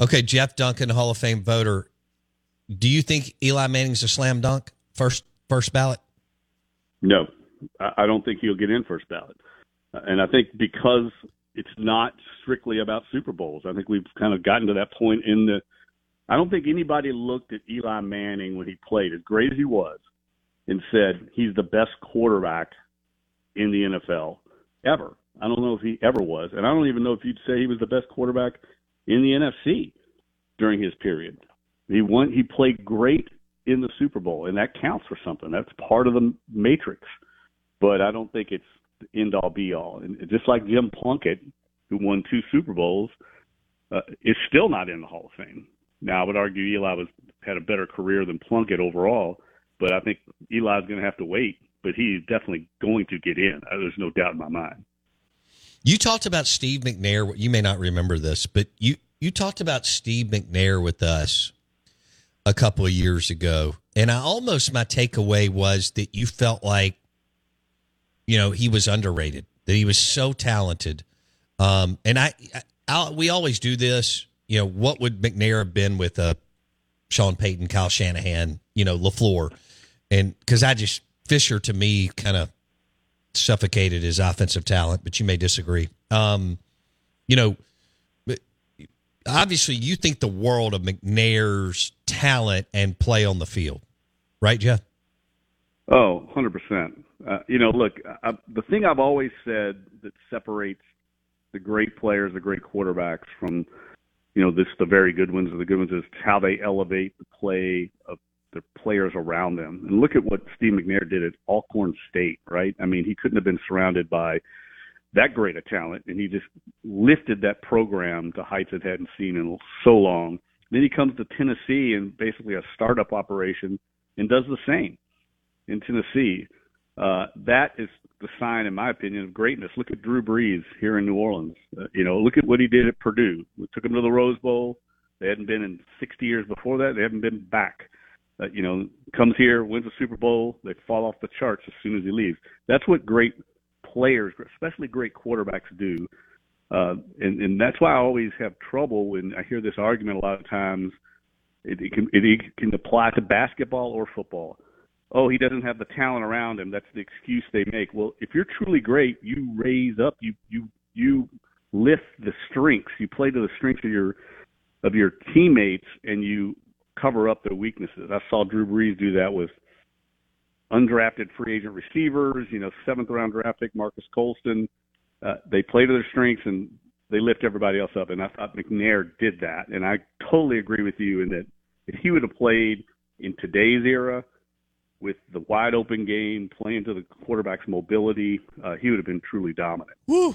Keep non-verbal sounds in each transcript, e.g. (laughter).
Okay, Jeff Duncan, Hall of Fame voter. Do you think Eli Manning's a slam dunk? First first ballot? No, I don't think he'll get in first ballot. Uh, and I think because it's not strictly about Super Bowls, I think we've kind of gotten to that point in the. I don't think anybody looked at Eli Manning when he played, as great as he was, and said he's the best quarterback in the NFL ever. I don't know if he ever was, and I don't even know if you'd say he was the best quarterback in the NFC during his period. He won. He played great in the Super Bowl, and that counts for something. That's part of the matrix. But I don't think it's end all be all. And just like Jim Plunkett, who won two Super Bowls, uh, is still not in the Hall of Fame. Now I would argue Eli was had a better career than Plunkett overall, but I think Eli's going to have to wait. But he's definitely going to get in. Uh, there's no doubt in my mind. You talked about Steve McNair. You may not remember this, but you you talked about Steve McNair with us a couple of years ago, and I almost my takeaway was that you felt like, you know, he was underrated, that he was so talented, um, and I, I, we always do this. You know, what would McNair have been with uh, Sean Payton, Kyle Shanahan, you know, Lafleur, and because I just Fisher to me kind of suffocated his offensive talent, but you may disagree. Um, you know, obviously you think the world of McNair's talent and play on the field, right, Jeff? Oh, 100%. Uh, you know, look, I, the thing I've always said that separates the great players, the great quarterbacks from, you know, this the very good ones or the good ones is how they elevate the play of the players around them. And look at what Steve McNair did at Alcorn State, right? I mean, he couldn't have been surrounded by that great a talent, and he just lifted that program to heights it hadn't seen in so long. Then he comes to Tennessee and basically a startup operation and does the same in Tennessee. Uh, that is the sign, in my opinion, of greatness. Look at Drew Brees here in New Orleans. Uh, you know, look at what he did at Purdue. We took him to the Rose Bowl. They hadn't been in 60 years before that. They haven't been back. Uh, you know, comes here, wins a Super Bowl. They fall off the charts as soon as he leaves. That's what great players, especially great quarterbacks, do. Uh, and, and that's why I always have trouble when I hear this argument a lot of times. It, it can it, it can apply to basketball or football. Oh, he doesn't have the talent around him. That's the excuse they make. Well, if you're truly great, you raise up, you you you lift the strengths. You play to the strengths of your of your teammates, and you cover up their weaknesses. I saw Drew Brees do that with undrafted free agent receivers, you know, seventh round draft pick Marques Colston. Uh, they play to their strengths and they lift everybody else up. And I thought McNair did that. And I totally agree with you in that if he would have played in today's era with the wide open game, playing to the quarterback's mobility, uh, he would have been truly dominant. Woo.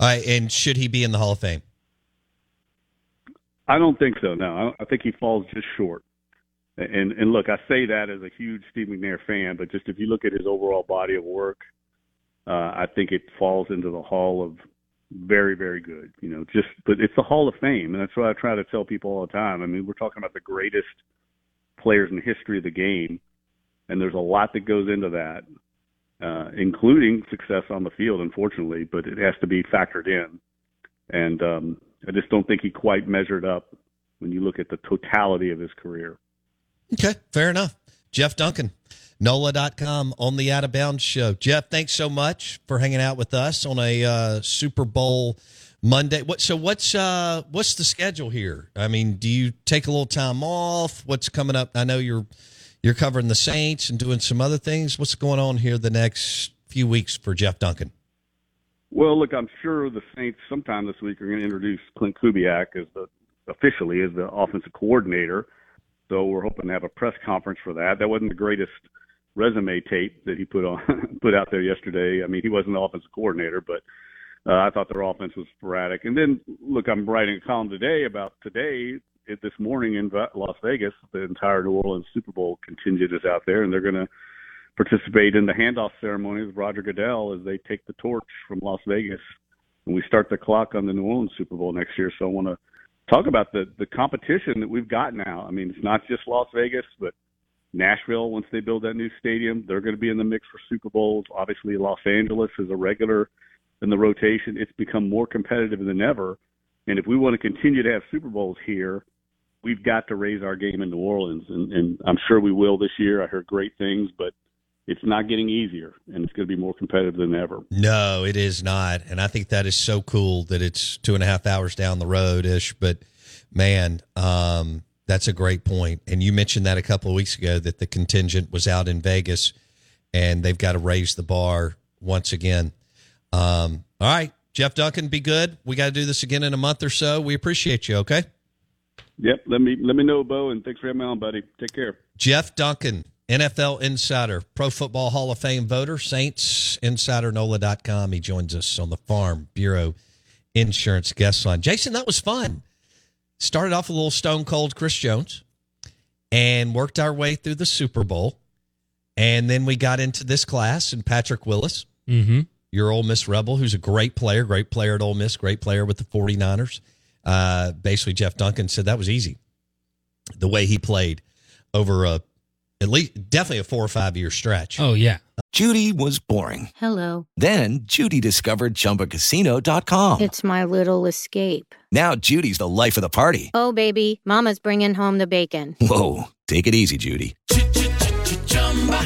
Right, and should he be in the Hall of Fame? I don't think so. No, I think he falls just short. And and look, I say that as a huge Steve McNair fan, but just if you look at his overall body of work, uh, I think it falls into the Hall of very, very good. You know, just but it's the Hall of Fame, and that's what I try to tell people all the time. I mean, we're talking about the greatest players in the history of the game, and there's a lot that goes into that, uh, including success on the field, unfortunately. But it has to be factored in, and um, I just don't think he quite measured up when you look at the totality of his career. Okay, fair enough. Jeff Duncan, NOLA.com on the Out of Bounds show. Jeff, thanks so much for hanging out with us on a uh, Super Bowl Monday. What? So what's uh, what's the schedule here? I mean, do you take a little time off? What's coming up? I know you're you're covering the Saints and doing some other things. What's going on here the next few weeks for Jeff Duncan? Well, look, I'm sure the Saints sometime this week are going to introduce Klint Kubiak as the officially as the offensive coordinator. So we're hoping to have a press conference for that. That wasn't the greatest resume tape that he put on (laughs) put out there yesterday. I mean, he wasn't the offensive coordinator, but uh, I thought their offense was sporadic. And then look, I'm writing a column today about today this morning in Las Vegas. The entire New Orleans Super Bowl contingent is out there, and they're going to participate in the handoff ceremony with Roger Goodell as they take the torch from Las Vegas. And we start the clock on the New Orleans Super Bowl next year. So I want to talk about the the competition that we've got now. I mean, it's not just Las Vegas, but Nashville. Once they build that new stadium, they're going to be in the mix for Super Bowls. Obviously, Los Angeles is a regular in the rotation. It's become more competitive than ever, and if we want to continue to have Super Bowls here, we've got to raise our game in New Orleans, and, and I'm sure we will this year. I heard great things, but it's not getting easier and it's going to be more competitive than ever. No, it is not. And I think that is so cool that it's two and a half hours down the road ish. But man, um, that's a great point. And you mentioned that a couple of weeks ago that the contingent was out in Vegas and they've got to raise the bar once again. Um, all right, Jeff Duncan, be good. We got to do this again in a month or so. We appreciate you. Okay. Yep. Let me let me know, Bo, and thanks for having me on, buddy. Take care. Jeff Duncan, NFL Insider, Pro Football Hall of Fame voter, Saints Insider, NOLA.com. He joins us on the Farm Bureau Insurance guest line. Jason, that was fun. Started off a little stone cold Chris Jones and worked our way through the Super Bowl. And then we got into this class and Patrick Willis, mm-hmm. your Ole Miss Rebel, who's a great player, great player at Ole Miss, great player with the 49ers. Uh, basically, Jeff Duncan said that was easy. The way he played over a at least definitely a four or five year stretch. Oh yeah. Judy was boring. Hello. Then Judy discovered ChumbaCasino.com. It's my little escape. Now Judy's the life of the party. Oh baby, Mama's bringing home the bacon. Whoa, take it easy, Judy.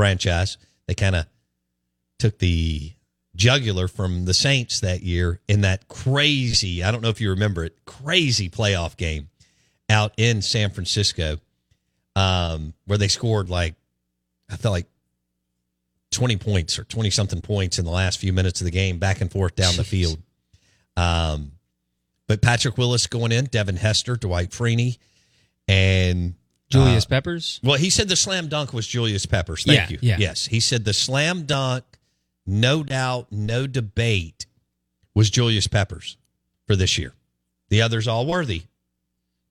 franchise. They kind of took the jugular from the Saints that year in that crazy. I don't know if you remember it, crazy playoff game out in San Francisco, um, where they scored like I felt like. 20 points or 20 something points in the last few minutes of the game, back and forth down the field. Um, but Patrick Willis going in, Devin Hester, Dwight Freeney, and Julius uh, Peppers. Well, he said the slam dunk was Julius Peppers. Thank Yeah, you. yeah. Yes, he said the slam dunk, no doubt, no debate, was Julius Peppers for this year. The others all worthy,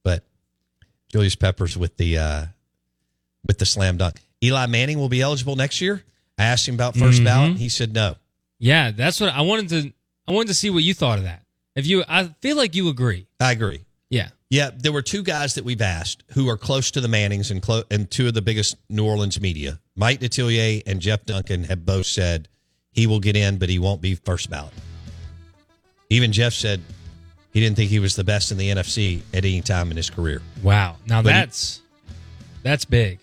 but Julius Peppers with the uh, with the slam dunk. Eli Manning will be eligible next year. I asked him about 1st Mhm. ballot. He said no. Yeah, that's what I wanted to. I wanted to see what you thought of that. If you, I feel like you agree. I agree. Yeah. Yeah, there were two guys that we've asked who are close to the Mannings and clo- and two of the biggest New Orleans media. Mike Detillier and Jeff Duncan have both said he will get in, but he won't be first ballot. Even Jeff said he didn't think he was the best in the NFC at any time in his career. Wow. Now But he- that's that's big.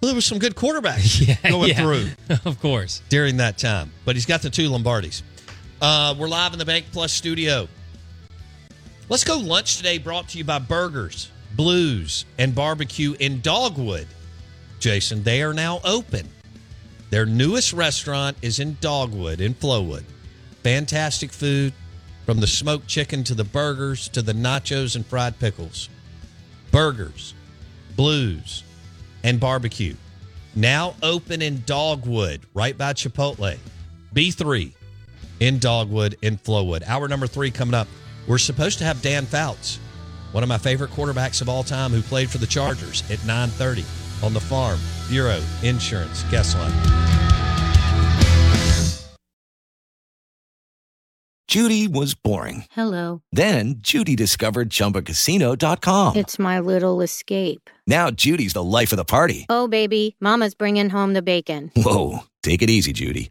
Well, there was some good quarterbacks (laughs) Yeah, going yeah. through (laughs) of course. during that time, but he's got the two Lombardis. Uh, we're live in the BankPlus studio. Let's go lunch today, brought to you by Burgers, Blues, and Barbecue in Dogwood. Jason, they are now open. Their newest restaurant is in Dogwood in Flowwood. Fantastic food from the smoked chicken to the burgers to the nachos and fried pickles. Burgers, Blues, and Barbecue. Now open in Dogwood, right by Chipotle. B3 in Dogwood in Flowwood. Hour number three coming up. We're supposed to have Dan Fouts, one of my favorite quarterbacks of all time, who played for the Chargers at 9:30 on the farm. Bureau Insurance Guest Line. Judy was boring. Hello. Then Judy discovered ChumbaCasino.com. It's my little escape. Now Judy's the life of the party. Oh, baby, Mama's bringing home the bacon. Whoa, take it easy, Judy.